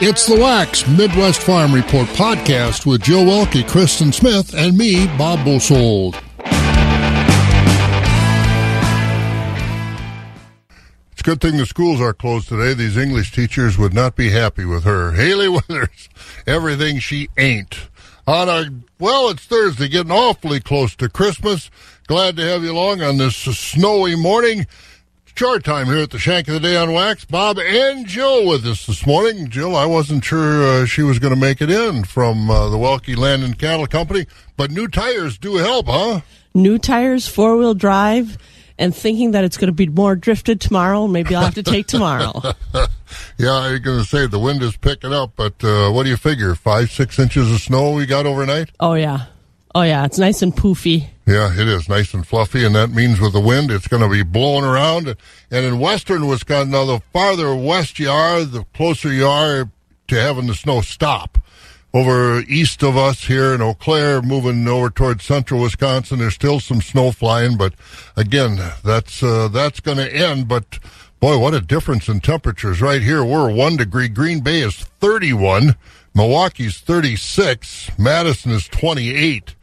It's the Wax Midwest Farm Report podcast with Jill Welke, Kristen Smith, and me, Bob Bosold. It's a good thing the schools are closed today. These English teachers would not be happy with her. Haley Withers, everything she ain't. On a, well, it's Thursday, getting awfully close to Christmas. Glad to have you along on this snowy morning. Chart time here at the Shank of the Day on Wax. Bob and Jill with us this morning. Jill, I wasn't sure uh, she was going to make it in from uh, the Welke Land and Cattle Company, but new tires do help, huh? New tires, four wheel drive, and thinking that it's going to be more drifted tomorrow. Maybe I'll have to take tomorrow. yeah, you're going to say the wind is picking up, but uh, what do you figure? Five, six inches of snow we got overnight? Oh, yeah. Oh, yeah. It's nice and poofy. Yeah, it is nice and fluffy, and that means with the wind, it's going to be blowing around. And in western Wisconsin, now the farther west you are, the closer you are to having the snow stop. Over east of us here in Eau Claire, moving over towards central Wisconsin, there's still some snow flying, but again, that's uh, that's going to end. But boy, what a difference in temperatures! Right here, we're one degree. Green Bay is 31. Milwaukee's 36. Madison is 28.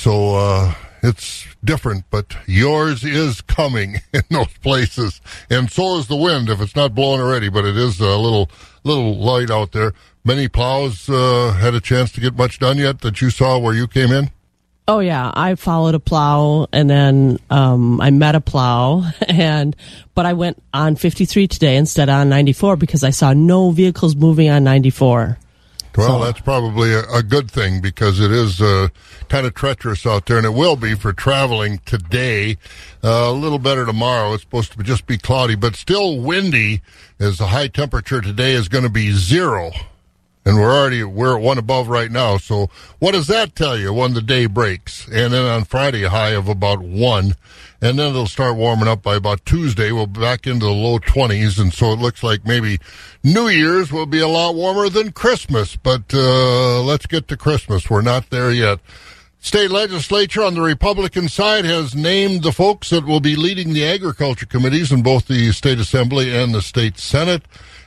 So uh, it's different, but yours is coming in those places, and so is the wind. If it's not blowing already, but it is a little little light out there. Many plows uh, had a chance to get much done yet that you saw where you came in. Oh yeah, I followed a plow, and then um, I met a plow, and but I went on 53 today instead on 94 because I saw no vehicles moving on 94. Well, so. that's probably a, a, good thing because it is uh, kind of treacherous out there, and it will be for traveling today. Uh, a little better tomorrow. It's supposed to just be cloudy, but still windy. As the high temperature today is going to be zero, and we're already we're at one above right now. So, what does that tell you when the day breaks? And then on Friday, a high of about one and then it'll start warming up by about Tuesday. We'll be back into the low 20s, and so it looks like maybe New Year's will be a lot warmer than Christmas. But uh, let's get to Christmas. We're not there yet. State legislature on the Republican side has named the folks that will be leading the agriculture committees in both the state assembly and the state senate.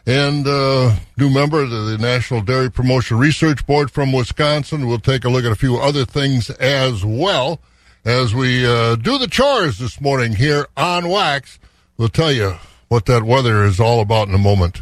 And uh, new member of the National Dairy Promotion Research Board from Wisconsin. We'll take a look at a few other things as well as we uh, do the chores this morning here on Wax. We'll tell you what that weather is all about in a moment.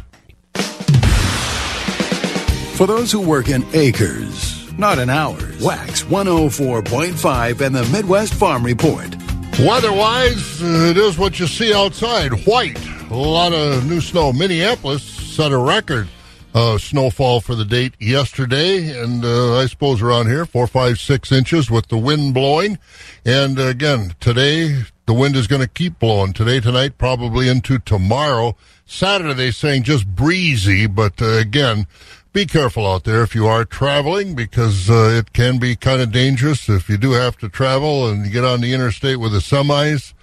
For those who work in acres, not in hours, Wax 104.5 and the Midwest Farm Report. Weather-wise, it is what you see outside. White. A lot of new snow. Minneapolis set a record uh, snowfall for the date yesterday, and uh, I suppose around here, four, five, six inches with the wind blowing. And uh, again, today, the wind is going to keep blowing. Today, tonight, probably into tomorrow. Saturday, saying just breezy, but uh, again, be careful out there if you are traveling because uh, it can be kind of dangerous if you do have to travel and you get on the interstate with the semis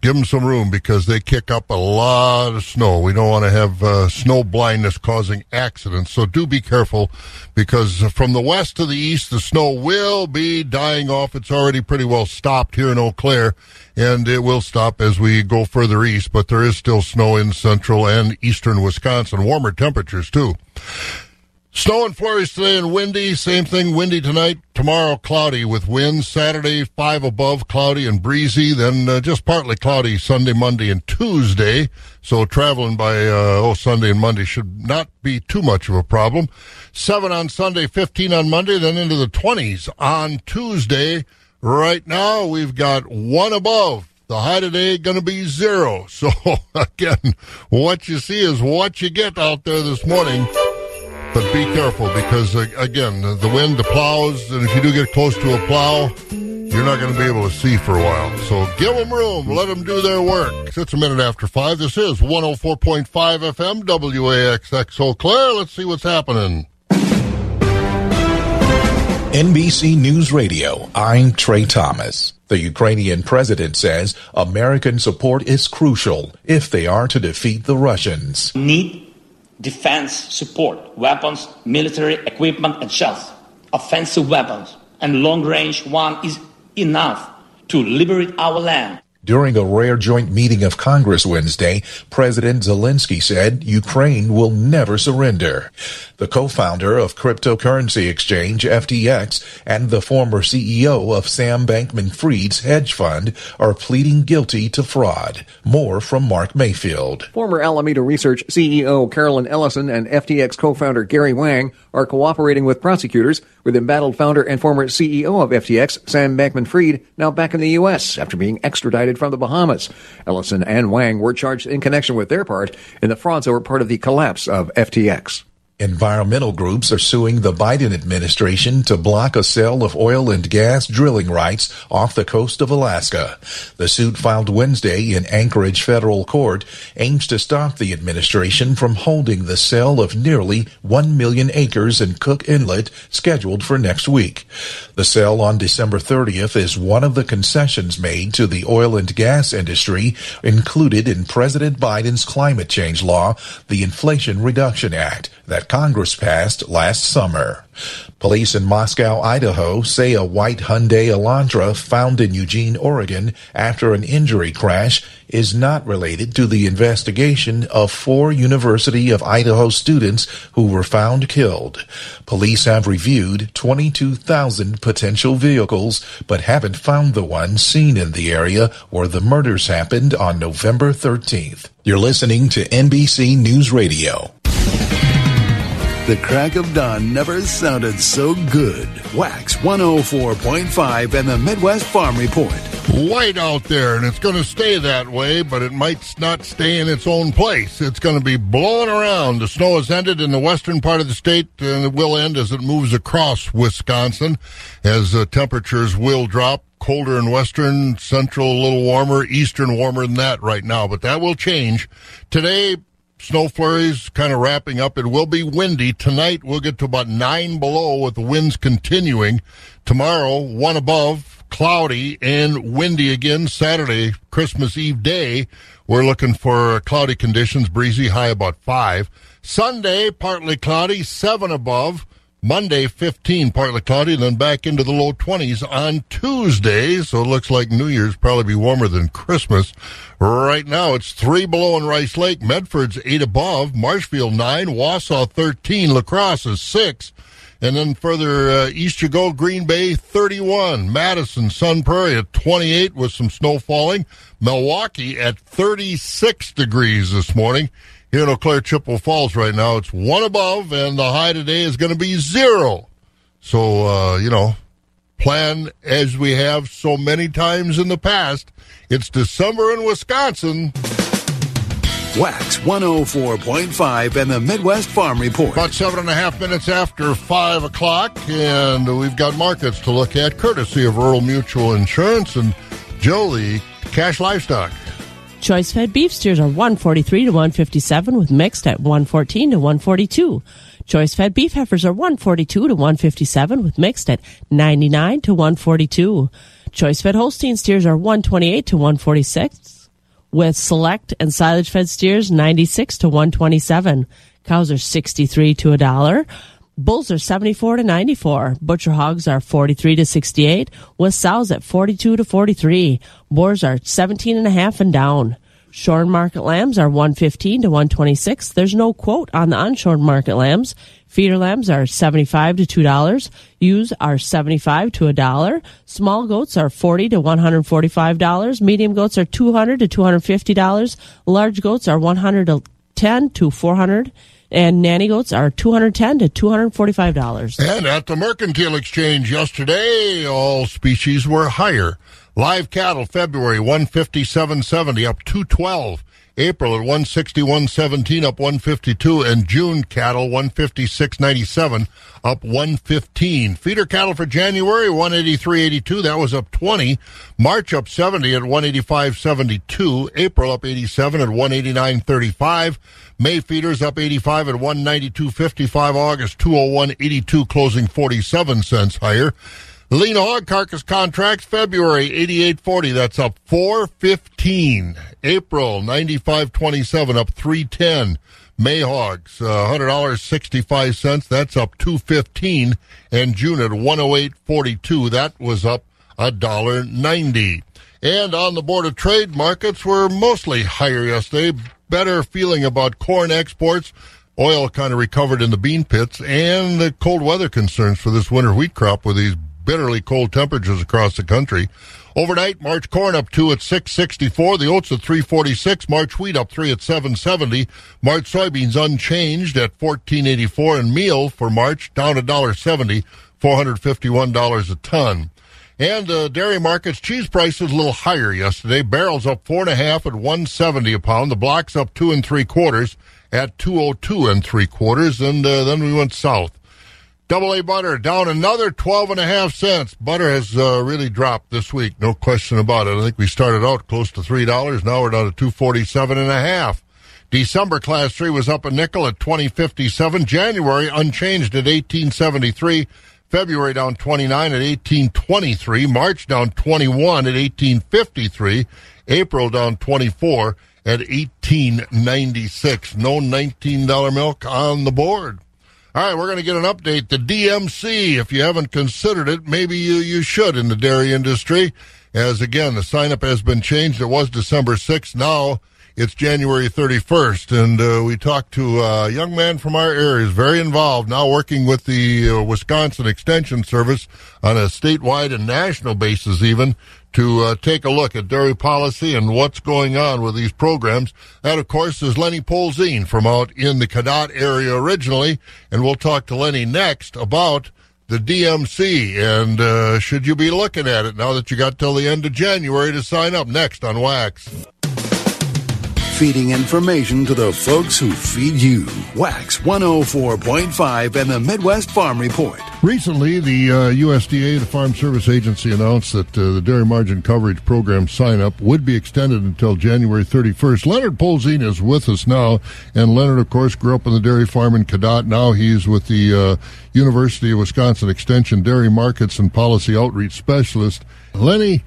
give them some room because they kick up a lot of snow. We don't want to have uh, snow blindness causing accidents. So do be careful because from the west to the east, the snow will be dying off. It's already pretty well stopped here in Eau Claire, and it will stop as we go further east, but there is still snow in central and eastern Wisconsin. Warmer temperatures, too. Snow and flurries today and windy. Same thing, windy tonight. Tomorrow, cloudy with winds. Saturday, five above, cloudy and breezy. Then uh, just partly cloudy Sunday, Monday, and Tuesday. So traveling by, uh, oh, Sunday and Monday should not be too much of a problem. Seven on Sunday, 15 on Monday, then into the 20s on Tuesday. Right now, we've got one above. The high today going to be zero. So again, what you see is what you get out there this morning. But be careful because, uh, again, the wind, the plows, and if you do get close to a plow, you're not going to be able to see for a while. So give them room. Let them do their work. It's a minute after 5. This is 104.5 FM, WAXX Eau Claire. Let's see what's happening. NBC News Radio, I'm Trey Thomas. The Ukrainian president says American support is crucial if they are to defeat the Russians. Need defense support, weapons, military equipment, and shells. Offensive weapons and long range one is enough to liberate our land. During a rare joint meeting of Congress Wednesday, President Zelensky said Ukraine will never surrender. The co-founder of cryptocurrency exchange FTX and the former CEO of Sam Bankman-Fried's hedge fund are pleading guilty to fraud. More from Mark Mayfield. Former Alameda Research CEO Caroline Ellison and FTX co-founder Gary Wang are cooperating with prosecutors with embattled founder and former CEO of FTX, Sam Bankman-Fried, now back in the U.S. after being extradited from the Bahamas. Ellison and Wang were charged in connection with their part in the frauds that were part of the collapse of FTX. Environmental groups are suing the Biden administration to block a sale of oil and gas drilling rights off the coast of Alaska. The suit filed Wednesday in Anchorage federal court aims to stop the administration from holding the sale of nearly 1 million acres in Cook Inlet scheduled for next week. The sale on December 30th is one of the concessions made to the oil and gas industry included in President Biden's climate change law, the Inflation Reduction Act, that Congress passed last summer. Police in Moscow, Idaho say a white Hyundai Elantra found in Eugene, Oregon after an injury crash is not related to the investigation of four University of Idaho students who were found killed. Police have reviewed 22,000 potential vehicles but haven't found the one seen in the area where the murders happened on November 13th. You're listening to NBC News Radio. The crack of dawn never sounded so good. Wax 104.5 and the Midwest Farm Report. White out there, and it's going to stay that way, but it might not stay in its own place. It's going to be blowing around. The snow has ended in the western part of the state, and it will end as it moves across Wisconsin, as uh, temperatures will drop colder in western, central a little warmer, eastern warmer than that right now, but that will change. Today, snow flurries kind of wrapping up. It will be windy. Tonight we'll get to about nine below with the winds continuing. Tomorrow, one above, cloudy and windy again. Saturday, Christmas Eve day, we're looking for cloudy conditions, breezy, high about five. Sunday, partly cloudy, seven above. Monday, 15, partly cloudy, then back into the low 20s on Tuesday. So it looks like New Year's probably be warmer than Christmas. Right now, it's three below in Rice Lake. Medford's eight above. Marshfield nine. Wausau 13. La Crosse is six. And then further uh, east you go, Green Bay 31. Madison, Sun Prairie at 28 with some snow falling. Milwaukee at 36 degrees this morning here in Eau Claire, Chippewa Falls right now. It's one above, and the high today is going to be zero. So, uh, you know, plan as we have so many times in the past. It's December in Wisconsin. Wax 104.5 and the Midwest Farm Report. About seven and a half minutes after five o'clock, and we've got markets to look at, courtesy of Rural Mutual Insurance and Jolie Cash Livestock. Choice fed beef steers are 143 to 157 with mixed at 114 to 142. Choice fed beef heifers are 142 to 157 with mixed at 99 to 142. Choice fed Holstein steers are 128 to 146 with select and silage fed steers 96 to 127. Cows are 63 to a dollar. Bulls are 74 to 94. Butcher hogs are 43 to 68, with sows at 42 to 43. Boars are 17 and a half and down. Shorn market lambs are 115 to 126. There's no quote on the unshorn market lambs. Feeder lambs are 75 to $2. Ewes are 75 to a dollar. Small goats are 40 to $145. Medium goats are 200 to $250. Large goats are 110 to 400 and nanny goats are 210 to $245. And at the Mercantile Exchange yesterday, all species were higher. Live cattle February 157.70 up 212. April at 161.17 up 152 and June cattle 156.97 up 115. Feeder cattle for January 183.82 that was up 20. March up 70 at 185.72. April up 87 at 189.35. May feeders up 85 at 192.55. August 201.82 closing 47 cents higher. Lean hog carcass contracts February 88.40 that's up 415. April 95.27 up 310. May hogs uh, $100.65 that's up 215 and June at 108.42 that was up a dollar 90. And on the Board of Trade, markets were mostly higher yesterday. Better feeling about corn exports. Oil kind of recovered in the bean pits and the cold weather concerns for this winter wheat crop with these bitterly cold temperatures across the country. Overnight, March corn up two at 664. The oats at 346. March wheat up three at 770. March soybeans unchanged at 1484. And meal for March down a dollar seventy, $451 a ton. And uh, dairy markets, cheese prices a little higher yesterday. Barrels up four and a half at 170 a pound. The blocks up two and three quarters at 202 and three quarters. And uh, then we went south. Double A butter down another 12 and a half cents. Butter has uh, really dropped this week, no question about it. I think we started out close to $3. Now we're down to 247 and a half. December class 3 was up a nickel at 2057. January unchanged at 1873. February down 29 at 1823. March down 21 at 1853. April down 24 at 1896. No $19 milk on the board. All right, we're going to get an update. The DMC, if you haven't considered it, maybe you, you should in the dairy industry. As again, the sign up has been changed. It was December 6th. Now it's January 31st. And uh, we talked to a young man from our area, is very involved, now working with the uh, Wisconsin Extension Service on a statewide and national basis, even to uh, take a look at dairy policy and what's going on with these programs. That, of course, is Lenny Polzin from out in the Cadott area originally, and we'll talk to Lenny next about the DMC and uh, should you be looking at it now that you got till the end of January to sign up next on Wax feeding information to the folks who feed you. Wax 104.5 and the Midwest Farm Report. Recently, the uh, USDA, the Farm Service Agency, announced that uh, the Dairy Margin Coverage Program sign up would be extended until January 31st. Leonard Polzin is with us now, and Leonard, of course, grew up on the dairy farm in Cadott. Now he's with the uh, University of Wisconsin Extension Dairy Markets and Policy Outreach Specialist. Lenny,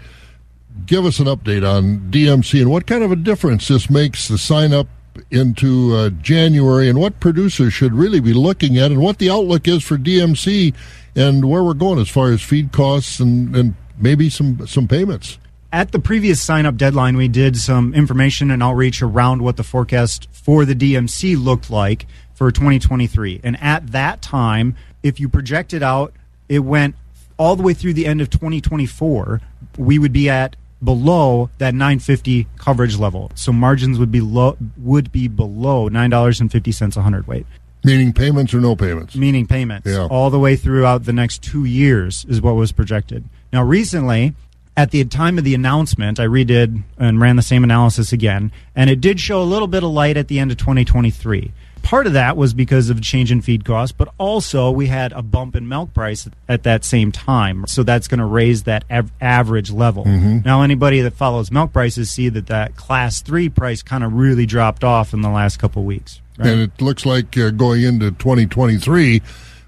give us an update on DMC and what kind of a difference this makes the sign up into uh, January and what producers should really be looking at and what the outlook is for DMC and where we're going as far as feed costs and, and maybe some, some payments. At the previous sign up deadline, we did some information and outreach around what the forecast for the DMC looked like for 2023. And at that time, if you projected out, it went all the way through the end of 2024, we would be at below that 950 coverage level. So margins would be low would be below nine dollars and fifty cents a hundredweight. Meaning payments or no payments? Meaning payments. Yeah. All the way throughout the next two years is what was projected. Now recently, at the time of the announcement, I redid and ran the same analysis again, and it did show a little bit of light at the end of 2023 part of that was because of a change in feed costs, but also we had a bump in milk price at that same time. So that's going to raise that av- average level. Mm-hmm. Now, anybody that follows milk prices see that that class three price kind of really dropped off in the last couple weeks. Right? And it looks like uh, going into 2023,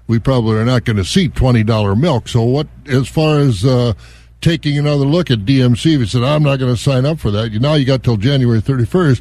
we probably are not going to see $20 milk. So, what, as far as, uh, taking another look at DMC, you said, I'm not going to sign up for that, now you got till January 31st.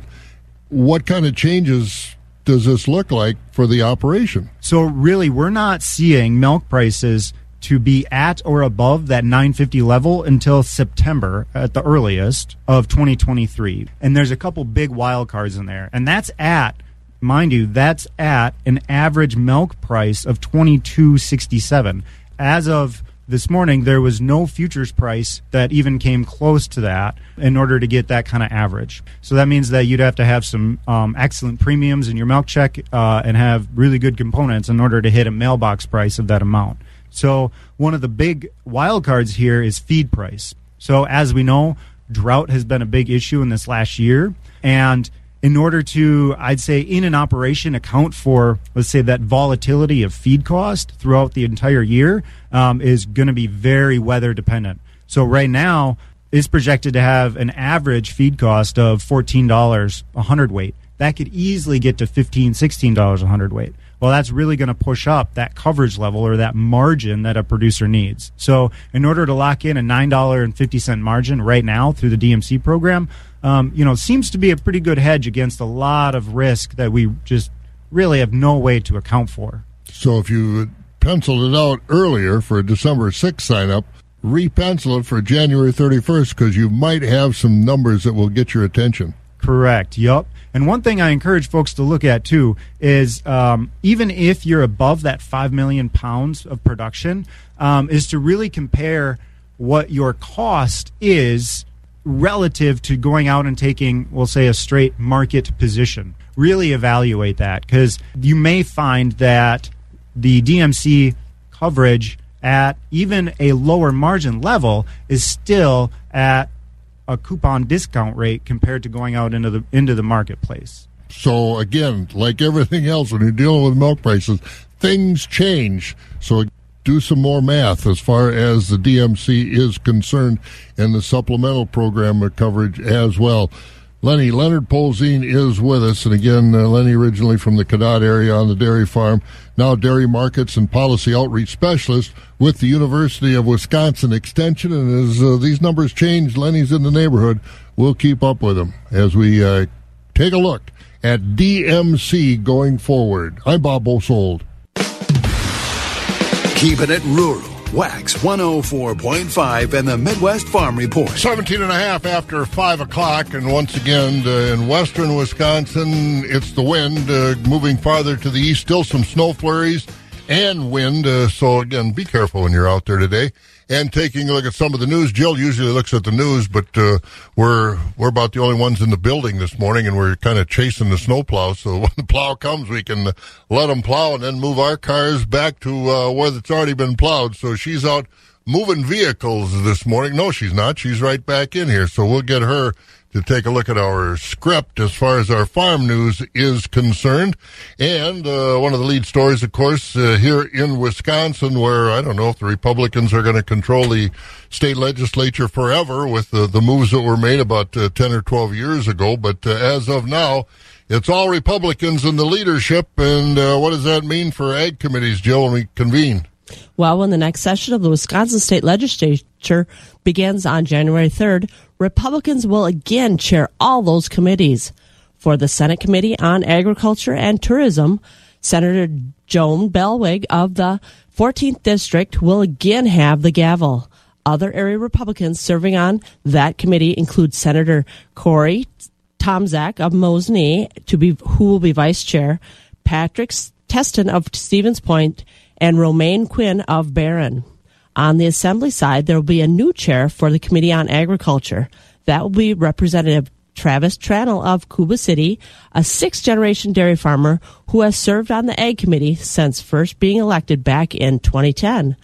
What kind of changes does this look like for the operation? So really, we're not seeing milk prices to be at or above that 950 level until September at the earliest of 2023. And there's a couple big wild cards in there. And that's at mind you, that's at an average milk price of 2267 as of this morning there was no futures price that even came close to that in order to get that kind of average. So that means that you'd have to have some um, excellent premiums in your milk check uh, and have really good components in order to hit a mailbox price of that amount. So one of the big wild cards here is feed price. So as we know, drought has been a big issue in this last year, and in order to, I'd say, in an operation, account for, let's say, that volatility of feed cost throughout the entire year um, is going to be very weather dependent. So right now, it's projected to have an average feed cost of $14 a hundredweight. That could easily get to $15, $16 a hundredweight. Well, that's really going to push up that coverage level or that margin that a producer needs. So, in order to lock in a $9.50 margin right now through the DMC program, um, you know, seems to be a pretty good hedge against a lot of risk that we just really have no way to account for. So if you penciled it out earlier for a December 6th sign up, repencil it for January 31st because you might have some numbers that will get your attention. Correct. Yup. And one thing I encourage folks to look at too is um, even if you're above that five million pounds of production, um, is to really compare what your cost is relative to going out and taking, we'll say, a straight market position. Really evaluate that because you may find that the DMC coverage at even a lower margin level is still at a coupon discount rate compared to going out into the into the marketplace. So again, like everything else, when you're dealing with milk prices, things change. So do some more math as far as the DMC is concerned and the supplemental program coverage as well. Lenny Leonard Polzin is with us, and again, uh, Lenny originally from the Cadott area on the dairy farm, now dairy markets and policy outreach specialist with the University of Wisconsin Extension. And as uh, these numbers change, Lenny's in the neighborhood. We'll keep up with him as we uh, take a look at DMC going forward. I'm Bob Bosold. Keeping it rural. Wax 104.5 and the Midwest Farm Report. 17 and a half after 5 o'clock, and once again uh, in western Wisconsin, it's the wind uh, moving farther to the east. Still some snow flurries and wind, uh, so again, be careful when you're out there today. And taking a look at some of the news, Jill usually looks at the news, but uh, we're we're about the only ones in the building this morning, and we're kind of chasing the snowplow. So when the plow comes, we can let them plow and then move our cars back to uh, where it's already been plowed. So she's out moving vehicles this morning. No, she's not. She's right back in here. So we'll get her to take a look at our script as far as our farm news is concerned. And uh, one of the lead stories, of course, uh, here in Wisconsin, where I don't know if the Republicans are going to control the state legislature forever with the, the moves that were made about uh, 10 or 12 years ago. But uh, as of now, it's all Republicans in the leadership. And uh, what does that mean for ag committees, Jill, when we convene? Well, when the next session of the Wisconsin State Legislature begins on January 3rd, Republicans will again chair all those committees. For the Senate Committee on Agriculture and Tourism, Senator Joan Ballweg of the 14th District will again have the gavel. Other area Republicans serving on that committee include Senator Cory Tomczyk of Mosinee, to be who will be vice chair, Patrick Testin of Stevens Point, and Romaine Quinn of Barron. On the Assembly side, there will be a new chair for the Committee on Agriculture. That will be Representative Travis Tranel of Cuba City, a sixth generation dairy farmer who has served on the Ag Committee since first being elected back in 2010.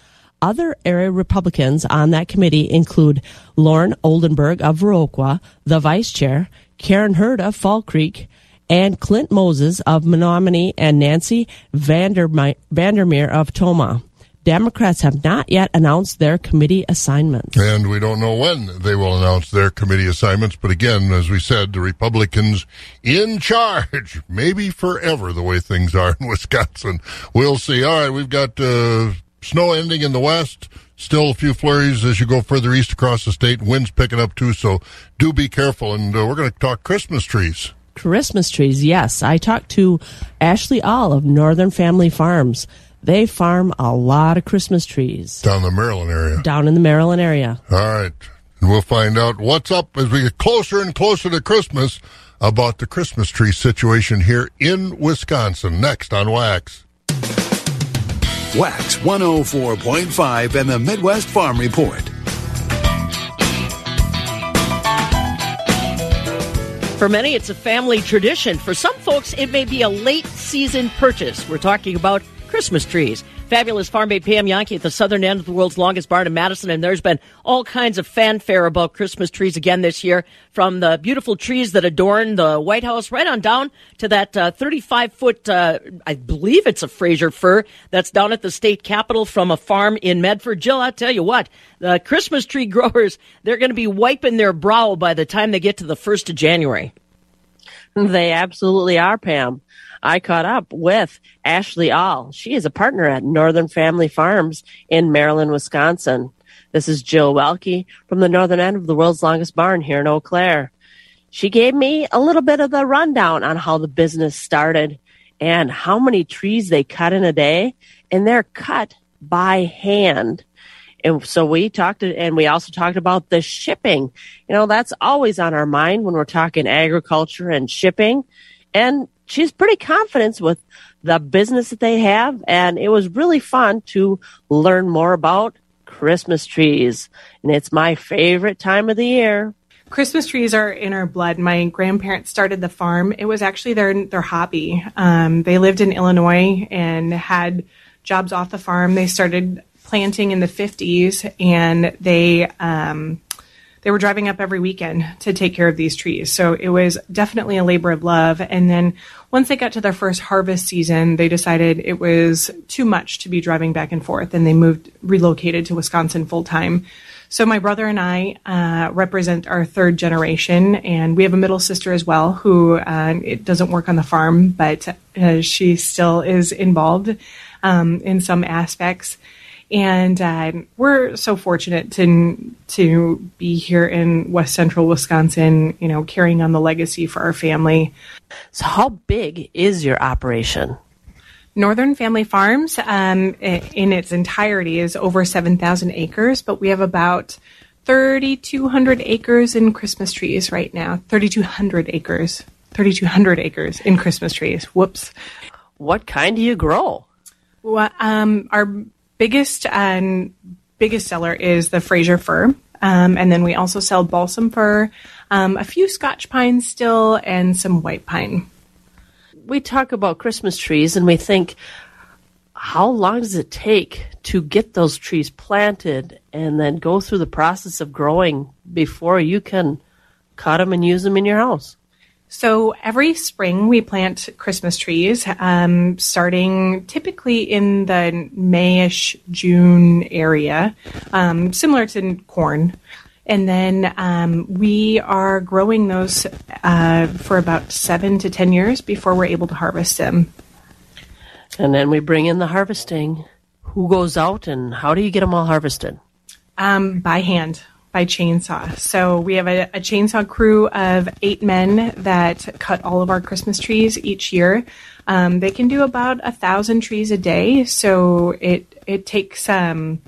Other area Republicans on that committee include Loren Oldenburg of Viroqua, the vice chair, Karen Hurd of Fall Creek, and Clint Moses of Menomonie and Nancy Vandermeer of Tomah. Democrats have not yet announced their committee assignments. And we don't know when they will announce their committee assignments. But again, as we said, the Republicans in charge, maybe forever, the way things are in Wisconsin. We'll see. All right, we've got uh, snow ending in the west. Still a few flurries as you go further east across the state. Winds picking up too, so do be careful. And uh, we're going to talk Christmas trees. Christmas trees, yes. I talked to Ashley All of Northern Family Farms. They farm a lot of Christmas trees. Down the Merrillan area. Down in the Merrillan area. All right. And we'll find out what's up as we get closer and closer to Christmas about the Christmas tree situation here in Wisconsin. Next on Wax. Wax 104.5 and the Midwest Farm Report. For many, it's a family tradition. For some folks, it may be a late season purchase. We're talking about Christmas trees. Fabulous farm mate Pam Jahnke at the southern end of the world's longest barn in Madison, and there's been all kinds of fanfare about Christmas trees again this year, from the beautiful trees that adorn the White House right on down to that 35 uh, foot, uh, I believe it's a Fraser fir that's down at the state capitol from a farm in Medford. Jill, I tell you what, the Christmas tree growers, they're going to be wiping their brow by the time they get to the 1st of January. They absolutely are, Pam. I caught up with Ashley All. She is a partner at Northern Family Farms in Merrillan, Wisconsin. This is Jill Welke from the northern end of the world's longest barn here in Eau Claire. She gave me a little bit of the rundown on how the business started and how many trees they cut in a day, and they're cut by hand. And so we talked, and we also talked about the shipping. You know, that's always on our mind when we're talking agriculture and shipping. And she's pretty confident with the business that they have. And it was really fun to learn more about Christmas trees. And it's my favorite time of the year. Christmas trees are in our blood. My grandparents started the farm. It was actually their their hobby. Um, they lived in Illinois and had jobs off the farm. They started planting in the 50s, and they um, they were driving up every weekend to take care of these trees. So it was definitely a labor of love. And then once they got to their first harvest season, they decided it was too much to be driving back and forth, and they moved relocated to Wisconsin full time. So my brother and I uh, represent our third generation, and we have a middle sister as well who uh, it doesn't work on the farm, but uh, she still is involved um, in some aspects. And uh, we're so fortunate to to be here in West Central Wisconsin, you know, carrying on the legacy for our family. So, how big is your operation? Northern Family Farms, um, in its entirety, is over 7,000 acres, but we have about 3,200 acres in Christmas trees right now. 3,200 acres. 3,200 acres in Christmas trees. Whoops. What kind do you grow? Well, um, our biggest and biggest seller is the Fraser fir. Um, and then we also sell balsam fir, um, a few Scotch pines still, and some white pine we talk about Christmas trees and we think, how long does it take to get those trees planted and then go through the process of growing before you can cut them and use them in your house? So every spring we plant Christmas trees, um, starting typically in the Mayish June area, um, similar to corn. And then um, we are growing those uh, for about seven to 10 years before we're able to harvest them. And then we bring in the harvesting. Who goes out and how do you get them all harvested? Um, by hand, by chainsaw. So we have a, a, chainsaw crew of eight men that cut all of our Christmas trees each year. Um, they can do about a thousand trees a day, so it it takes um,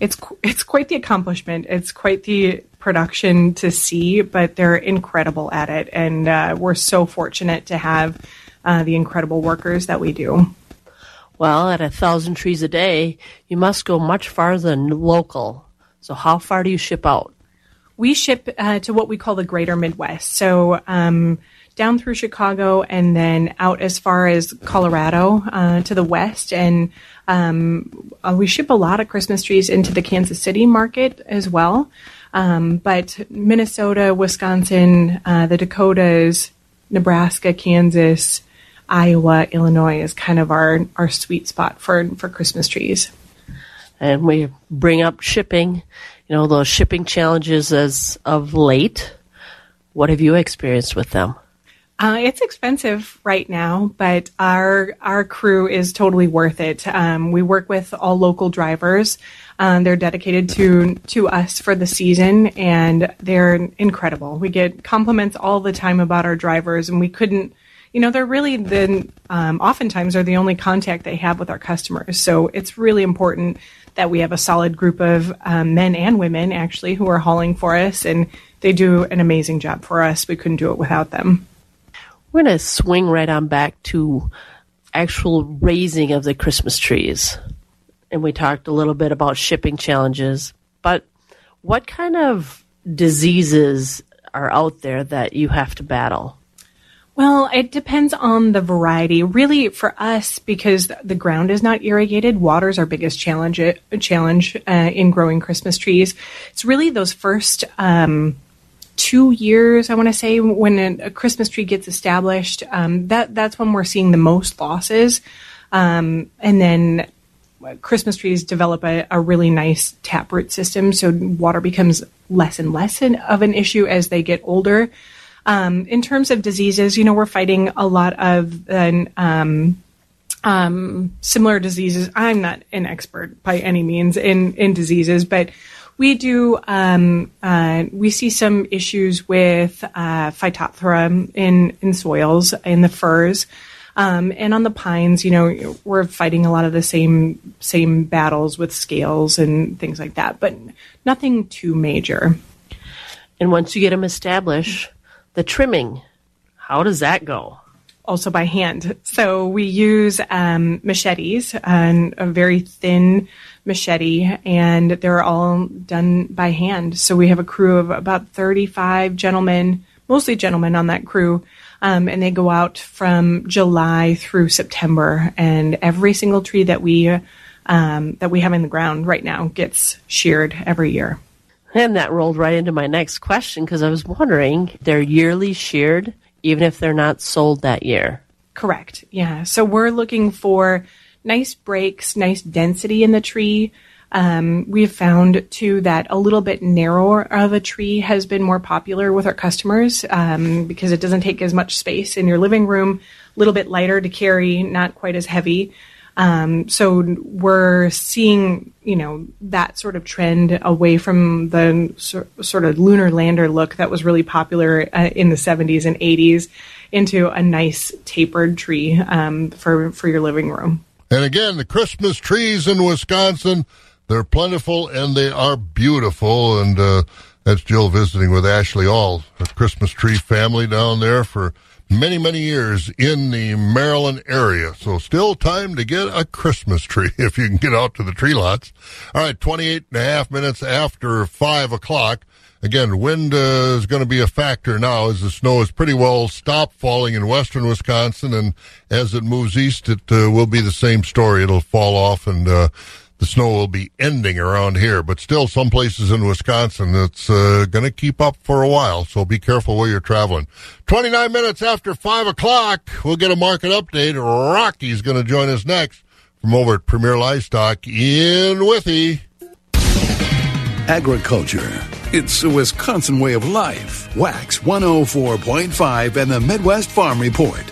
it's it's quite the accomplishment. It's quite the production to see, but they're incredible at it, and uh, we're so fortunate to have uh, the incredible workers that we do. Well, at a thousand trees a day, you must go much farther than local. So, how far do you ship out? We ship uh, to what we call the Greater Midwest. So. Um, down through Chicago and then out as far as Colorado uh, to the west. And um, uh, we ship a lot of Christmas trees into the Kansas City market as well. Um, but Minnesota, Wisconsin, uh, the Dakotas, Nebraska, Kansas, Iowa, Illinois is kind of our, our sweet spot for, for Christmas trees. And we bring up shipping, you know, those shipping challenges as of late. What have you experienced with them? Uh, it's expensive right now, but our our crew is totally worth it. Um, we work with all local drivers. Um, they're dedicated to to us for the season, and they're incredible. We get compliments all the time about our drivers, and we couldn't. You know, they're really the um, oftentimes are the only contact they have with our customers. So it's really important that we have a solid group of um, men and women actually who are hauling for us, and they do an amazing job for us. We couldn't do it without them. We're going to swing right on back to actual raising of the Christmas trees. And we talked a little bit about shipping challenges, but what kind of diseases are out there that you have to battle? Well, it depends on the variety. Really, for us, because the ground is not irrigated, water is our biggest challenge. Challenge uh, in growing Christmas trees. It's really those first um, two years, I want to say, when a, a, Christmas tree gets established. Um, that that's when we're seeing the most losses, um, and then Christmas trees develop a, a, really nice taproot system, so water becomes less and less of an issue as they get older. Um, in terms of diseases, you know, we're fighting a lot of um, um, similar diseases. I'm not an expert by any means in in diseases, but we do. Um, uh, we see some issues with uh, phytophthora in in soils in the firs. Um, and on the pines, you know, we're fighting a lot of the same same battles with scales and things like that, but nothing too major. And once you get them established, the trimming, how does that go? Also by hand. So we use um, machetes and a very thin machete, and they're all done by hand. So we have a crew of about 35 gentlemen, mostly gentlemen on that crew. Um, and they go out from July through September, and every single tree that we um, that we have in the ground right now gets sheared every year. And that rolled right into my next question because I was wondering they're yearly sheared, even if they're not sold that year. Correct. Yeah. So we're looking for nice breaks, nice density in the tree. Um, we've found too that a little bit narrower of a tree has been more popular with our customers um, because it doesn't take as much space in your living room, a little bit lighter to carry, not quite as heavy. Um, so we're seeing, you know, that sort of trend away from the so, sort of lunar lander look that was really popular uh, in the 70s and 80s into a nice tapered tree um, for for your living room. And again, the Christmas trees in Wisconsin, they're plentiful and they are beautiful. And uh, that's Jill visiting with Ashley All, a Christmas tree family down there for many, many years in the Merrillan area. So still time to get a Christmas tree if you can get out to the tree lots. All right, 28 and a half minutes after 5 o'clock. Again, wind uh, is going to be a factor now as the snow is pretty well stopped falling in western Wisconsin, and as it moves east, it uh, will be the same story. It'll fall off, and uh, the snow will be ending around here. But still, some places in Wisconsin, it's uh, going to keep up for a while. So be careful where you're traveling. 29 minutes after 5 o'clock, we'll get a market update. Rocky's going to join us next from over at Premier Livestock in Withee. Agriculture. It's a Wisconsin way of life. Wax 104.5 and the Midwest Farm Report.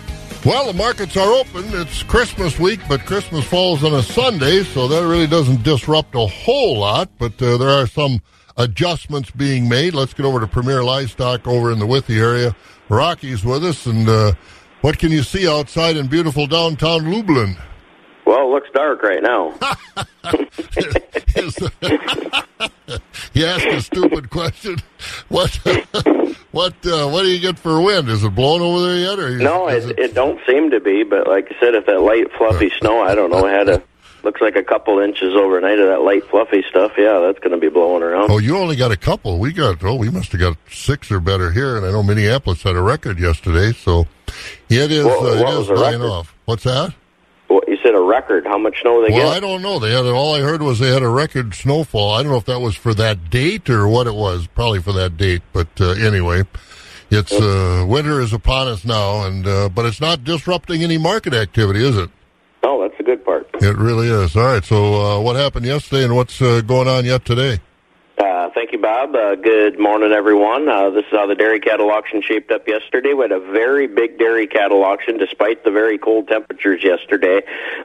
Well, the markets are open. It's Christmas week, but Christmas falls on a Sunday, so that really doesn't disrupt a whole lot, but uh, there are some adjustments being made. Let's get over to Premier Livestock over in the Withee area. Rocky's with us, and uh, what can you see outside in beautiful downtown Lublin? Well, it looks dark right now. you asked a stupid question. What what uh, what do you get for wind? Is it blowing over there yet? Or no, it, it, it don't seem to be. But like I said, if that light fluffy snow, I don't know, had a looks like a couple inches overnight of that light fluffy stuff. Yeah, that's going to be blowing around. Oh, you only got a couple. We got oh, we must have got six or better here. And I know Minneapolis had a record yesterday, so it is Well, uh, what it was is the dying record? off. What's that? Well, you said a record. How much snow they get? Well, get? I don't know. They had all I heard was they had a record snowfall. I don't know if that was for that date or what it was. Probably for that date, but uh, anyway, it's uh, winter is upon us now, and uh, but it's not disrupting any market activity, is it? Oh, that's the good part. It really is. All right. So, uh, what happened yesterday, and what's uh, going on yet today? Thank you, Bob. Uh, good morning, everyone. Uh, this is how the dairy cattle auction shaped up yesterday. We had a very big dairy cattle auction despite the very cold temperatures yesterday.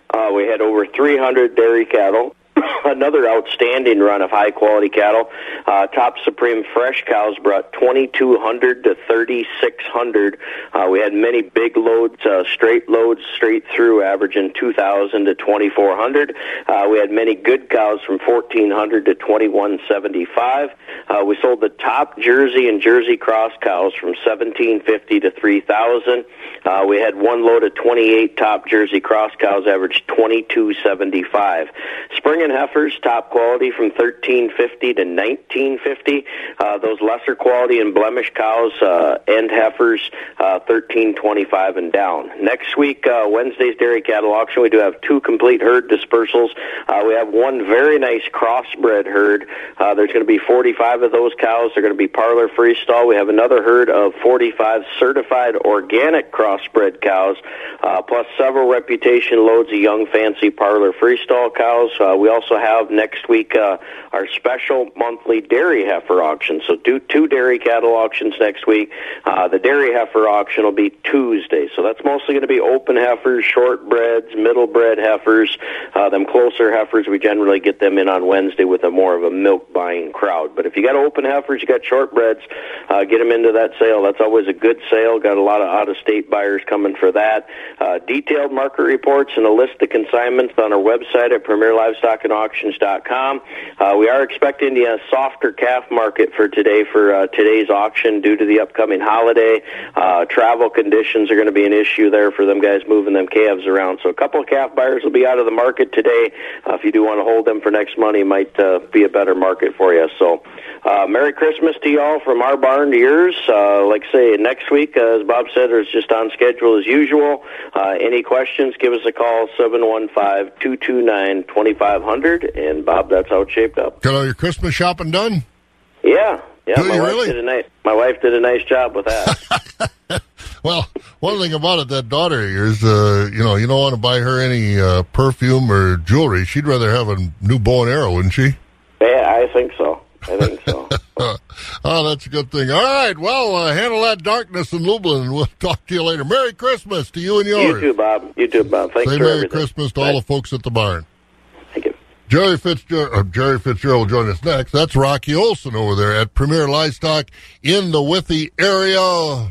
Uh, we had over 300 dairy cattle. Another outstanding run of high quality cattle. Uh, top Supreme fresh cows brought 2,200 to 3,600. Uh, we had many big loads, uh, straight loads straight through, averaging 2,000 to 2,400. Uh, we had many good cows from 1,400 to 2,175. Uh, we sold the top Jersey and Jersey cross cows from 1,750 to 3,000. Uh, we had one load of 28 top Jersey cross cows, averaged 2275. Spring and heifers, top quality from 1350 to 1950. Uh, those lesser quality and blemish cows uh, and heifers, uh, 1325 and down. Next week, uh, Wednesday's dairy cattle auction, we do have two complete herd dispersals. Uh, we have one very nice crossbred herd. Uh, there's going to be 45 of those cows. They're going to be parlor freestall. We have another herd of 45 certified organic crossbred cows, uh, plus several reputation loads of young fancy parlor freestall cows. Uh, we also also have next week uh, our special monthly dairy heifer auction. So do two dairy cattle auctions next week. Uh, the dairy heifer auction will be Tuesday. So that's mostly going to be open heifers, shortbreds, middle bred heifers. Uh, them closer heifers, we generally get them in on Wednesday with a more of a milk buying crowd. But if you got open heifers, you got shortbreds, uh, get them into that sale. That's always a good sale. Got a lot of out of state buyers coming for that. Uh, detailed market reports and a list of consignments on our website at premierlivestockandauctions.com. Uh, we are expecting a softer calf market for today for uh, today's auction due to the upcoming holiday. Uh, travel conditions are going to be an issue there for them guys moving them calves around. So a couple of calf buyers will be out of the market today. Uh, if you do want to hold them for next money, it might uh, be a better market for you. So uh, Merry Christmas to y'all from our barn to yours. Uh, like I say, next week, uh, as Bob said, it's just on schedule as usual. Uh, any questions, give us a call, 715-229-2500. And Bob, that's how it's shaped up. Got all your Christmas shopping done? Yeah. Yeah, Do my wife really? did a nice. My wife did a nice job with that. Well, one thing about it, that daughter of yours, uh, you know, you don't want to buy her any uh, perfume or jewelry. She'd rather have a new bow and arrow, wouldn't she? yeah, I think so. I think so. oh, that's a good thing. All right, well, uh, handle that darkness in Lublin, and we'll talk to you later. Merry Christmas to you and yours. you too, Bob. You too, Bob. Thanks Say Merry everything. Christmas to Bye. all the folks at the barn. Jerry Fitzgerald, uh, Jerry Fitzgerald will join us next. That's Rocky Olson over there at Premier Livestock in the Withee area. I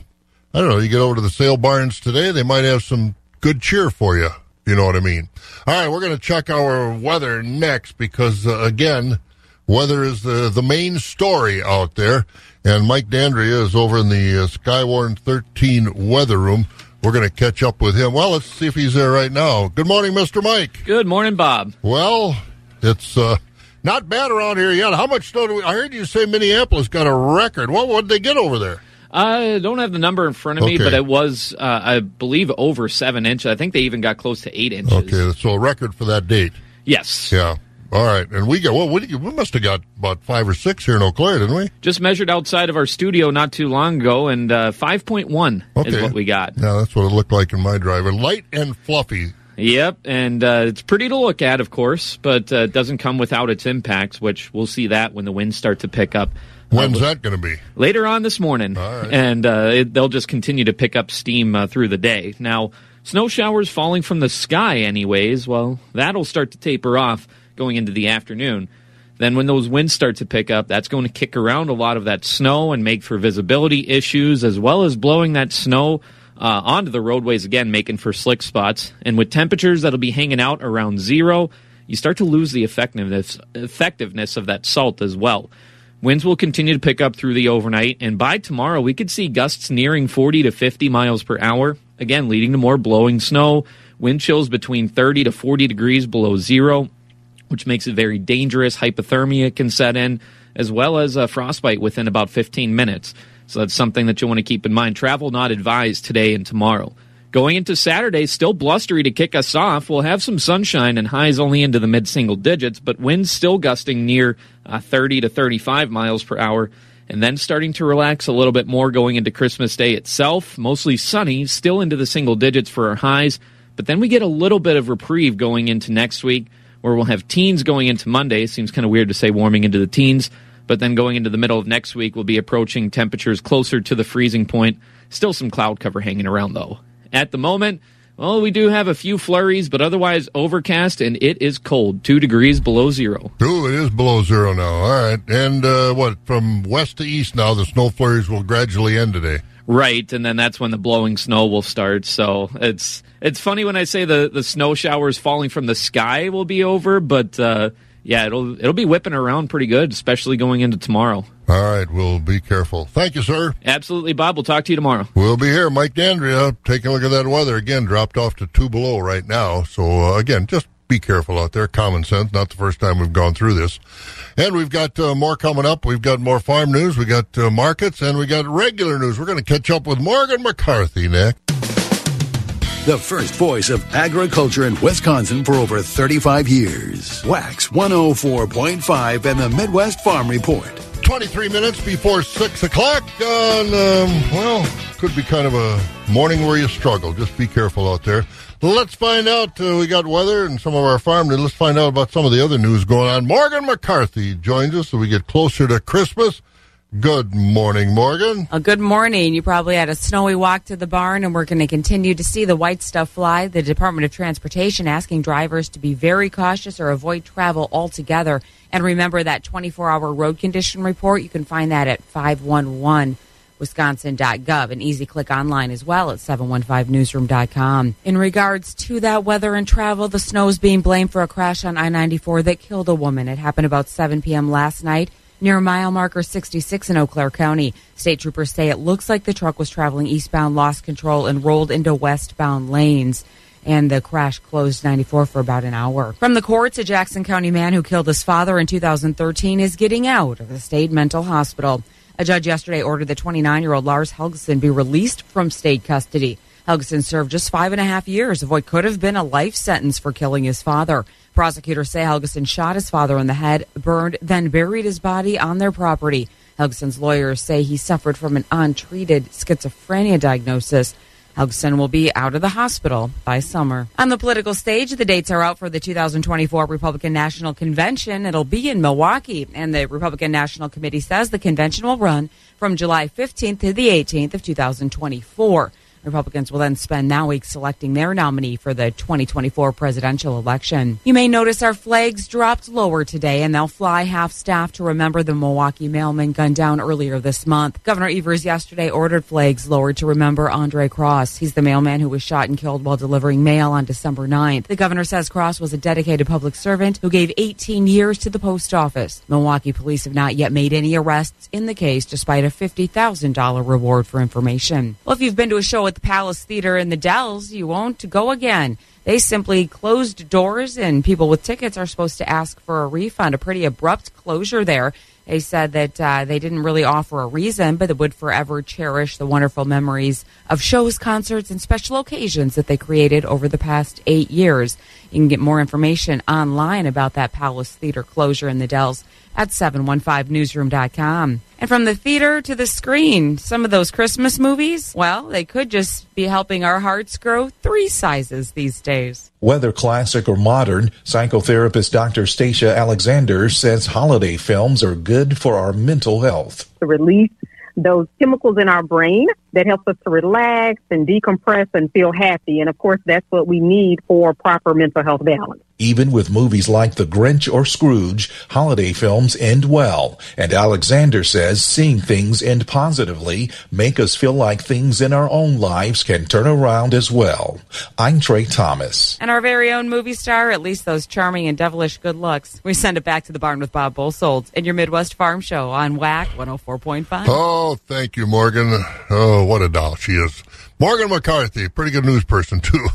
don't know. You get over to the sale barns today, they might have some good cheer for you. You know what I mean? All right, we're going to check our weather next because uh, again, weather is the the main story out there. And Mike Dandria is over in the uh, Skywarn 13 weather room. We're going to catch up with him. Well, let's see if he's there right now. Good morning, Mr. Mike. Good morning, Bob. Well, it's uh, not bad around here yet. How much snow do we? I heard you say Minneapolis got a record. What would they get over there? I don't have the number in front of me, but it was, uh, I believe, over seven inches. I think they even got close to eight inches. Okay, so a record for that date. Yes. Yeah. All right, and we got well. We, we must have got about five or six here in Eau Claire, didn't we? Just measured outside of our studio not too long ago, and uh, 5.1 is what we got. Yeah, that's what it looked like in my driver. Light and fluffy. Yep, and uh, it's pretty to look at, of course, but uh, it doesn't come without its impacts, which we'll see that when the winds start to pick up. When's Uh, that going to be? later on this morning, and uh, it, they'll just continue to pick up steam uh, through the day. Now, snow showers falling from the sky, anyways. Well, that'll start to taper off going into the afternoon. Then, when those winds start to pick up, that's going to kick around a lot of that snow and make for visibility issues, as well as blowing that snow uh, onto the roadways again, making for slick spots. And with temperatures that'll be hanging out around zero, you start to lose the effectiveness effectiveness of that salt as well. Winds will continue to pick up through the overnight, and by tomorrow, we could see gusts nearing 40 to 50 miles per hour, again, leading to more blowing snow, wind chills between 30 to 40 degrees below zero, which makes it very dangerous. Hypothermia can set in, as well as uh, frostbite within about 15 minutes. So that's something that you want to keep in mind. Travel not advised today and tomorrow. Going into Saturday, still blustery to kick us off. We'll have some sunshine and highs only into the mid single digits, but winds still gusting near uh, 30 to 35 miles per hour. And then starting to relax a little bit more going into Christmas Day itself. Mostly sunny, still into the single digits for our highs. But then we get a little bit of reprieve going into next week, where we'll have teens going into Monday. Seems kind of weird to say warming into the teens. But then going into the middle of next week, we'll be approaching temperatures closer to the freezing point. Still some cloud cover hanging around, though. At the moment, well, we do have a few flurries, but otherwise overcast, and it is cold, two degrees below zero. Ooh, it is below zero now. All right, and uh, what from west to east now? The snow flurries will gradually end today. Right, and then that's when the blowing snow will start. So it's it's funny when I say the the snow showers falling from the sky will be over, but uh, yeah, it'll it'll be whipping around pretty good, especially going into tomorrow. All right, we'll be careful. Thank you, sir. Absolutely, Bob. We'll talk to you tomorrow. We'll be here. Mike Dandria, taking a look at that weather. Again, dropped off to two below right now. So, uh, again, just be careful out there. Common sense. Not the first time we've gone through this. And we've got uh, more coming up. We've got more farm news. We got uh, markets and we got regular news. We're going to catch up with Morgan McCarthy next. The first voice of agriculture in Wisconsin for over 35 years. Wax 104.5 and the Midwest Farm Report. 23 minutes before 6 o'clock on, um, well, could be kind of a morning where you struggle. Just be careful out there. Let's find out. Uh, we got weather and some of our farm. Let's find out about some of the other news going on. Morgan McCarthy joins us so we get closer to Christmas. Good morning, Morgan. A good morning. You probably had a snowy walk to the barn, and we're going to continue to see the white stuff fly. The Department of Transportation asking drivers to be very cautious or avoid travel altogether. And remember that 24 hour road condition report. You can find that at 511wisconsin.gov. An easy click online as well at 715newsroom.com. In regards to that weather and travel, the snow is being blamed for a crash on I 94 that killed a woman. It happened about 7 p.m. last night near mile marker 66 in Eau Claire County. State troopers say it looks like the truck was traveling eastbound, lost control, and rolled into westbound lanes. And the crash closed 94 for about an hour. From the courts, a Jackson County man who killed his father in 2013 is getting out of the state mental hospital. A judge yesterday ordered the 29 year old Lars Helgeson be released from state custody. Helgeson served just five and a half years of what could have been a life sentence for killing his father. Prosecutors say Helgeson shot his father in the head, burned, then buried his body on their property. Helgeson's lawyers say he suffered from an untreated schizophrenia diagnosis. Helgeson will be out of the hospital by summer. On the political stage, the dates are out for the 2024 Republican National Convention. It'll be in Milwaukee, and the Republican National Committee says the convention will run from July 15th to the 18th of 2024. Republicans will then spend now week selecting their nominee for the 2024 presidential election. You may notice our flags dropped lower today, and they'll fly half staff to remember the Milwaukee mailman gunned down earlier this month. Governor Evers yesterday ordered flags lowered to remember Aundre Cross. He's the mailman who was shot and killed while delivering mail on December 9th. The governor says Cross was a dedicated public servant who gave 18 years to the post office. Milwaukee police have not yet made any arrests in the case, despite a $50,000 reward for information. Well, if you've been to a show at Palace Theater in the Dells, you won't go again. They simply closed doors, and people with tickets are supposed to ask for a refund. A pretty abrupt closure there. They said that uh, they didn't really offer a reason, but they would forever cherish the wonderful memories of shows, concerts, and special occasions that they created over the past eight years. You can get more information online about that Palace Theater closure in the Dells at 715newsroom.com. And from the theater to the screen, some of those Christmas movies, well, they could just be helping our hearts grow three sizes these days. Whether classic or modern, psychotherapist Dr. Stacia Alexander says holiday films are good for our mental health. To release those chemicals in our brain that helps us to relax and decompress and feel happy. And of course, that's what we need for proper mental health balance. Even with movies like The Grinch or Scrooge, holiday films end well. And Alexander says seeing things end positively make us feel like things in our own lives can turn around as well. I'm Trey Thomas. And our very own movie star, at least those charming and devilish good looks. We send it back to the barn with Bob Bosold in your Midwest Farm Show on WAC 104.5. Oh, thank you, Morgan. Oh, what a doll she is. Morgan McCarthy, pretty good news person, too.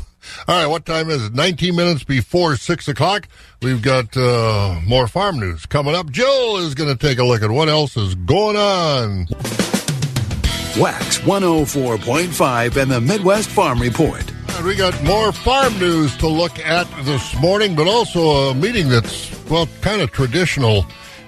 All right, what time is it? 19 minutes before 6 o'clock. We've got uh, more farm news coming up. Jill is going to take a look at what else is going on. Wax 104.5 and the Midwest Farm Report. We got more farm news to look at this morning, but also a meeting that's, well, kind of traditional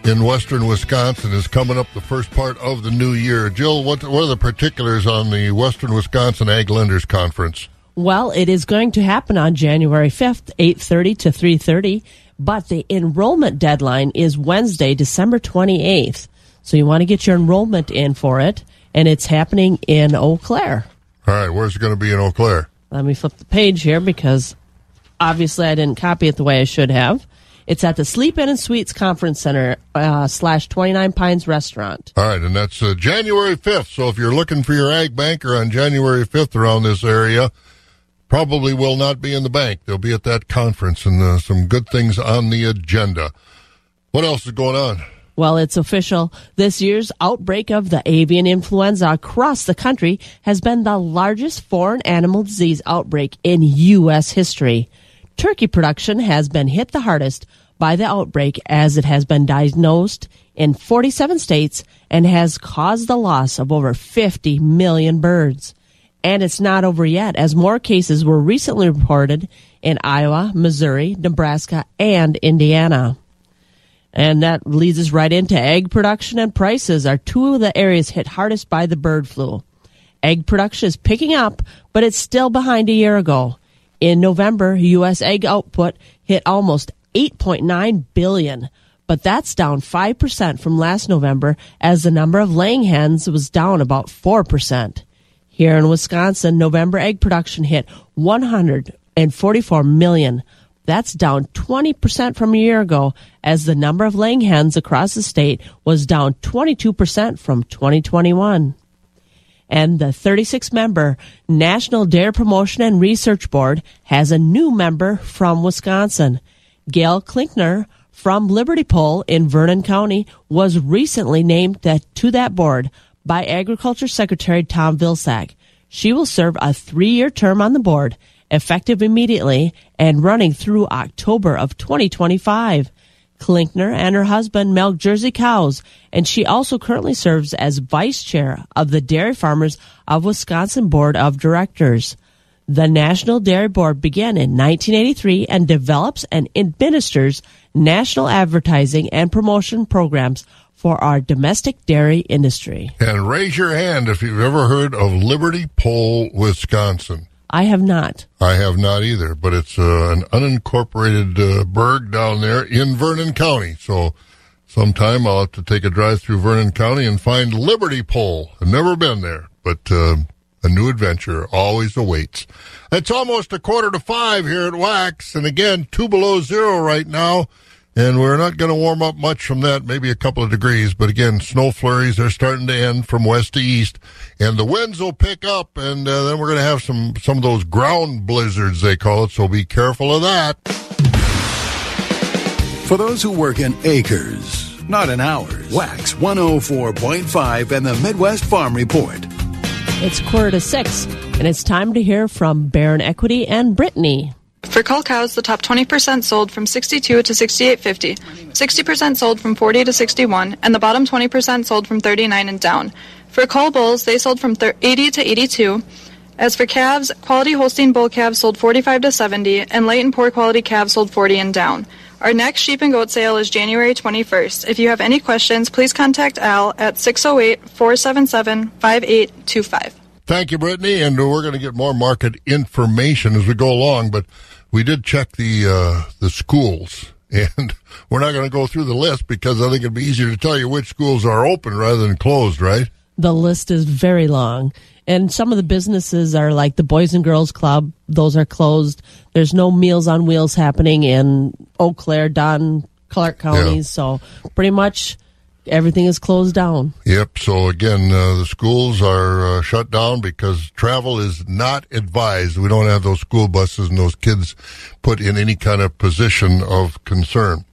in western Wisconsin is coming up the first part of the new year. Jill, what, what are the particulars on the Western Wisconsin Ag Lenders Conference? Well, it is going to happen on January 5th, 8:30 to 3:30, but the enrollment deadline is Wednesday, December 28th. So you want to get your enrollment in for it, and it's happening in Eau Claire. All right, where's it going to be in Eau Claire? Let me flip the page here because obviously I didn't copy it the way I should have. It's at the Sleep Inn and Suites Conference Center uh, slash 29 Pines Restaurant. All right, and that's uh, January 5th. So if you're looking for your ag banker on January 5th around this area, probably will not be in the bank. They'll be at that conference and uh, some good things on the agenda. What else is going on? Well, it's official. This year's outbreak of the avian influenza across the country has been the largest foreign animal disease outbreak in U.S. history. Turkey production has been hit the hardest by the outbreak as it has been diagnosed in 47 states and has caused the loss of over 50 million birds. And it's not over yet, as more cases were recently reported in Iowa, Missouri, Nebraska, and Indiana. And that leads us right into egg production and prices are two of the areas hit hardest by the bird flu. Egg production is picking up, but it's still behind a year ago. In November, U.S. egg output hit almost 8.9 billion, but that's down 5% from last November as the number of laying hens was down about 4%. Here in Wisconsin, November egg production hit 144 million. That's down 20% from a year ago as the number of laying hens across the state was down 22% from 2021. And the 36 member National Dairy Promotion and Research Board has a new member from Wisconsin. Gail Klinkner from Liberty Pole in Vernon County was recently named to that board by Agriculture Secretary Tom Vilsack. She will serve a three year term on the board, effective immediately and running through October of 2025. Klinkner and her husband milk Jersey cows, and she also currently serves as vice chair of the Dairy Farmers of Wisconsin Board of Directors. The National Dairy Board began in 1983 and develops and administers national advertising and promotion programs for our domestic dairy industry. And raise your hand if you've ever heard of Liberty Pole, Wisconsin. I have not. I have not either, but it's uh, an unincorporated uh, burg down there in Vernon County. So sometime I'll have to take a drive through Vernon County and find Liberty Pole. I've never been there, but uh, a new adventure always awaits. It's almost a quarter to five here at Wax, and again, two below zero right now. And we're not going to warm up much from that, maybe a couple of degrees. But again, snow flurries are starting to end from west to east, and the winds will pick up, and uh, then we're going to have some some of those ground blizzards they call it. So be careful of that. For those who work in acres, not in hours, Wax 104.5 and the Midwest Farm Report. It's quarter to six, and it's time to hear from Baron Equity and Brittany. For cull cows, the top 20% sold from 62 to 68.50, 60% sold from 40 to 61, and the bottom 20% sold from 39 and down. For cull bulls, they sold from 80 to 82. As for calves, quality Holstein bull calves sold 45 to 70, and late and poor quality calves sold 40 and down. Our next sheep and goat sale is January 21st. If you have any questions, please contact Al at 608 477 5825. Thank you, Brittany. And we're going to get more market information as we go along, but we did check the uh, the schools, and we're not going to go through the list because I think it'd be easier to tell you which schools are open rather than closed, right? The list is very long, and some of the businesses are like the Boys and Girls Club; those are closed. There's no Meals on Wheels happening in Eau Claire, Dunn, Clark counties, yeah. so pretty much everything is closed down. Yep. So again, uh, the schools are uh, shut down because travel is not advised. We don't have those school buses and those kids put in any kind of position of concern.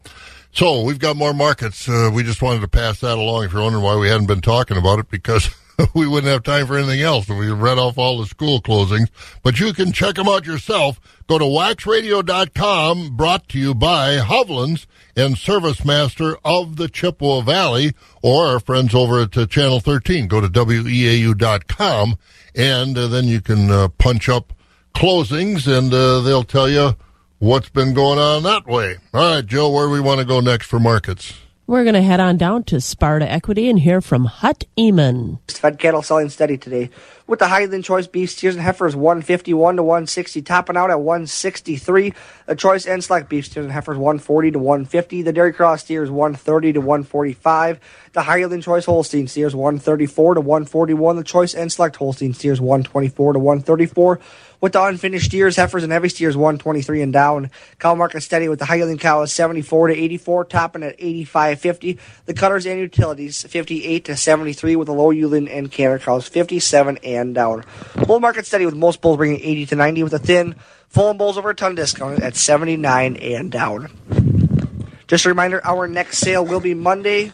So we've got more markets. Uh, we just wanted to pass that along. If you're wondering why we hadn't been talking about it, because we wouldn't have time for anything else. We read off all the school closings, but you can check them out yourself. Go to waxradio.com, brought to you by Hovland's and Service Master of the Chippewa Valley, or our friends over at uh, Channel 13. Go to weau.com, and uh, then you can uh, punch up closings, and they'll tell you what's been going on that way. All right, Joe, where we want to go next for markets? We're going to head on down to Sparta Equity and hear from Hut Eamon. Fed cattle selling steady today with the Highland Choice beef steers and heifers 151 to 160, topping out at 163. The Choice and Select beef steers and heifers 140 to 150. The Dairy Cross steers 130 to 145. The Highland Choice Holstein steers 134 to 141. The Choice and Select Holstein steers 124 to 134 with the unfinished steers, heifers, and heavy steers 123 and down. Cow market steady with the Highland is 74 to 84, topping at 85.50. The cutters and utilities 58 to 73 with the low yielding and canner cows 57 and down. Bull market steady with most bulls bringing 80 to 90 with the thin full and bulls over a ton discount at 79 and down. Just a reminder, our next sale will be Monday,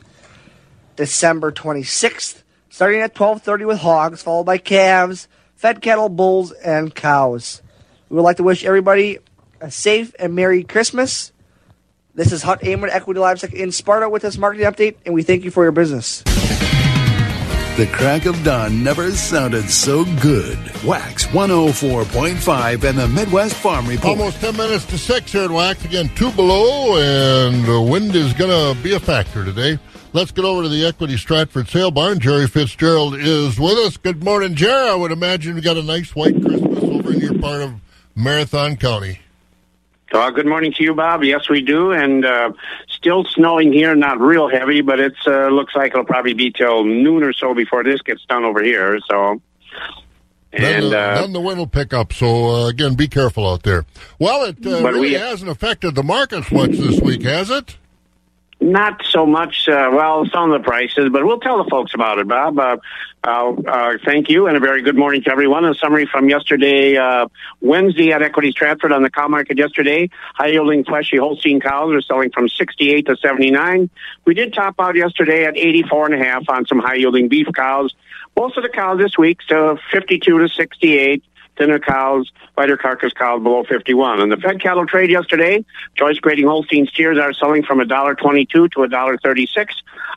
December 26th, starting at 12:30 with hogs, followed by calves fed cattle, bulls, and cows. We would like to wish everybody a safe and Merry Christmas. This is Hut Eamon Equity Livestock in Sparta with this marketing update, and we thank you for your business. The crack of dawn never sounded so good. Wax 104.5 and the Midwest Farm Report. Almost 10 minutes to 6 here at Wax. Again, two below, and the wind is going to be a factor today. Let's get over to the Equity Stratford Sale Barn. Jerry Fitzgerald is with us. Good morning, Jerry. I would imagine we got a nice white Christmas over in your part of Marathon County. Uh, good morning to you, Bob. Yes, we do, and uh, still snowing here. Not real heavy, but it uh, looks like it'll probably be till noon or so before this gets done over here. So, then, and the, uh, then the wind will pick up. So uh, again, be careful out there. Well, it uh, really we- hasn't affected the markets much this week, has it? Not so much, uh, well, some of the prices, but we'll tell the folks about it, Bob. Uh, uh, uh, thank you, and a very good morning to everyone. A summary from yesterday, uh, Wednesday at Equities Stratford on the cow market yesterday. High yielding fleshy Holstein cows are selling from 68 to 79. We did top out yesterday at 84 and a half on some high yielding beef cows. Most of the cows this week, so 52 to 68 thinner cows, lighter carcass cows below 51. And the Fed cattle trade yesterday, choice grading Holstein steers are selling from $1.22 to $1.36.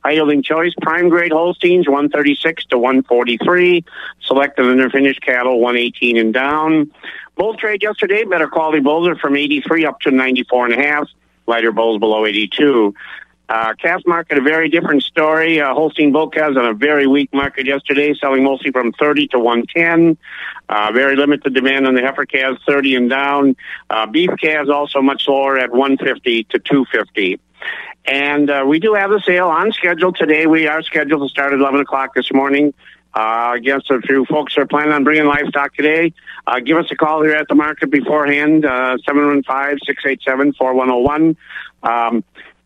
High yielding choice prime grade Holsteins 136 to 143. Selected and finished cattle 118 and down. Bull trade yesterday, better quality bulls are from 83 up to 94 and a half. Lighter bulls below 82. Uh, calf market, a very different story. Uh, Holstein bull calves on a very weak market yesterday, selling mostly from 30 to 110. Uh, very limited demand on the heifer calves, 30 and down. Uh, beef calves also much lower at 150 to 250. And uh, we do have the sale on schedule today. We are scheduled to start at 11 o'clock this morning. Uh, I guess if you folks are planning on bringing livestock today, uh, give us a call here at the market beforehand, uh, 715-687-4101. Um,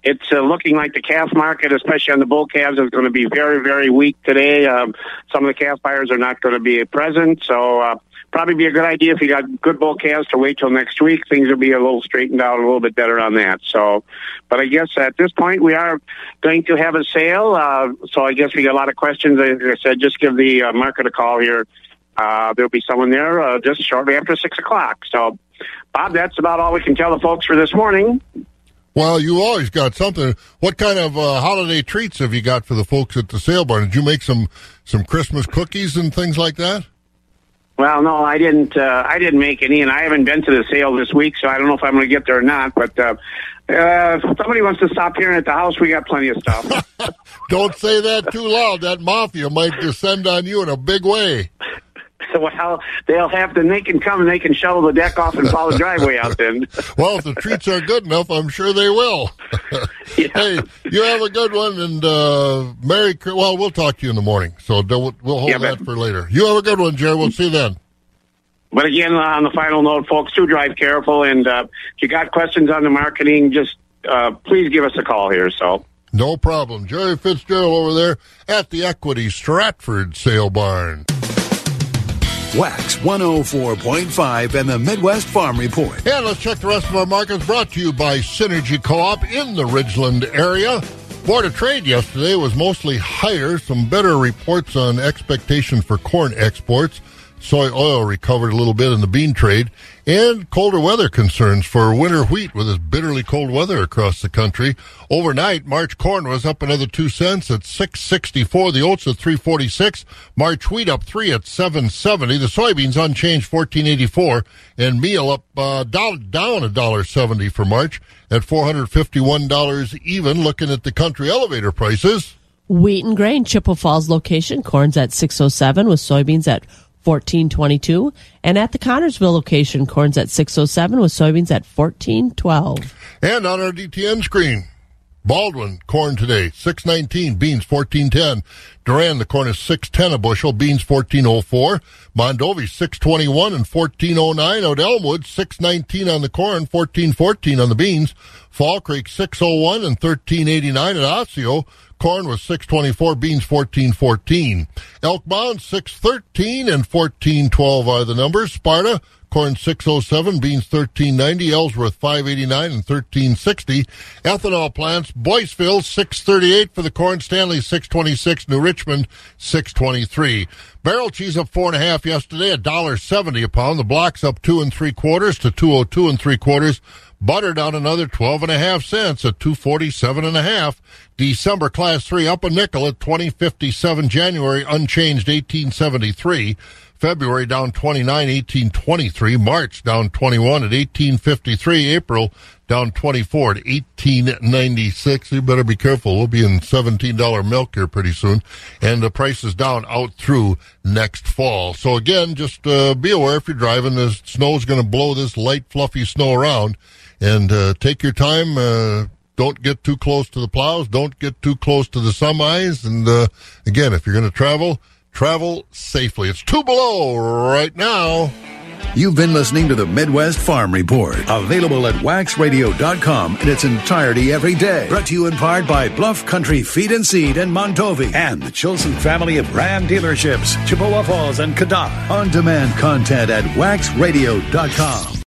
it's uh, looking like the calf market, especially on the bull calves, is going to be very, very weak today. Um, some of the calf buyers are not going to be present, so uh, probably be a good idea if you got good bull calves to wait till next week. Things will be a little straightened out, a little bit better on that. So, but I guess at this point we are going to have a sale. Uh, so I guess we got a lot of questions. Like I said, just give the uh, market a call here. Uh, there'll be someone there uh, just shortly after six o'clock. So, Bob, that's about all we can tell the folks for this morning. Well, you always got something. What kind of uh, holiday treats have you got for the folks at the sale barn? Did you make some some Christmas cookies and things like that? Well, no, I didn't. Uh, I didn't make any, and I haven't been to the sale this week, so I don't know if I'm going to get there or not. But uh, uh, if somebody wants to stop here at the house, we got plenty of stuff. Don't say that too loud. That mafia might descend on you in a big way. well, they'll have to. They can come and they can shovel the deck off and plow the driveway out. Then. Well, if the treats are good enough, I'm sure they will. Hey, you have a good one, and uh, Merry. Well, we'll talk to you in the morning, so we'll hold Yeah, that but- for later. You have a good one, Jerry. We'll see you then. But again, uh, on the final note, folks, do drive careful, and uh, if you got questions on the marketing, just uh, please give us a call here. So. No problem. Jerry Fitzgerald over there at the Equity Stratford Sale Barn. Wax 104.5 and the Midwest Farm Report. And let's check the rest of our markets brought to you by Synergy Co-op in the Ridgeland area. Board of Trade yesterday was mostly higher. Some better reports on expectation for corn exports. Soy oil recovered a little bit in the bean trade. And colder weather concerns for winter wheat with this bitterly cold weather across the country. Overnight, March corn was up another two cents at 664. The oats at 346. March wheat up three at 770. The soybeans unchanged 1484. And meal up uh, down, down a dollar seventy for March at $451 even. Looking at the country elevator prices. Wheat and grain, Chippewa Falls location, corn's at 607 with soybeans at 1422. And at the Connorsville location, corn's at 607 with soybeans at 1412. And on our DTN screen, Baldwin corn today six nineteen, beans fourteen ten. Durand the corn is six ten a bushel, beans fourteen oh four. Mondovi six twenty one and fourteen oh nine. Out Elmwood six nineteen on the corn, fourteen fourteen on the beans. Fall Creek six oh one and thirteen eighty nine at Osseo. Corn was six twenty four, beans fourteen fourteen. Elk Mound six thirteen and fourteen twelve are the numbers. Sparta corn 607, beans 1390, Ellsworth 589 and 1360. Ethanol plants, Boyceville 638 for the corn, Stanley 626, New Richmond 623. Barrel cheese up four and a half yesterday, a dollar seventy a pound. The blocks up two and three quarters to two oh two and three quarters. Butter down another twelve and a half cents at at two forty seven and a half. December class three up a nickel at twenty fifty seven. January unchanged eighteen seventy three. February down 29, 1823. March down 21 at 1853. April down 24 at 1896. You better be careful. We'll be in $17 milk here pretty soon. And the price is down out through next fall. So again, just uh, be aware if you're driving, the snow's going to blow this light, fluffy snow around. And uh, take your time. Uh, don't get too close to the plows. Don't get too close to the semis. And uh, again, if you're going to travel, travel safely. It's two below right now. You've been listening to the Midwest Farm Report, available at waxradio.com in its entirety every day. Brought to you in part by Bluff Country Feed and Seed in Mondovi and the Chilson family of Ram dealerships, Chippewa Falls and Cadott. On demand content at waxradio.com.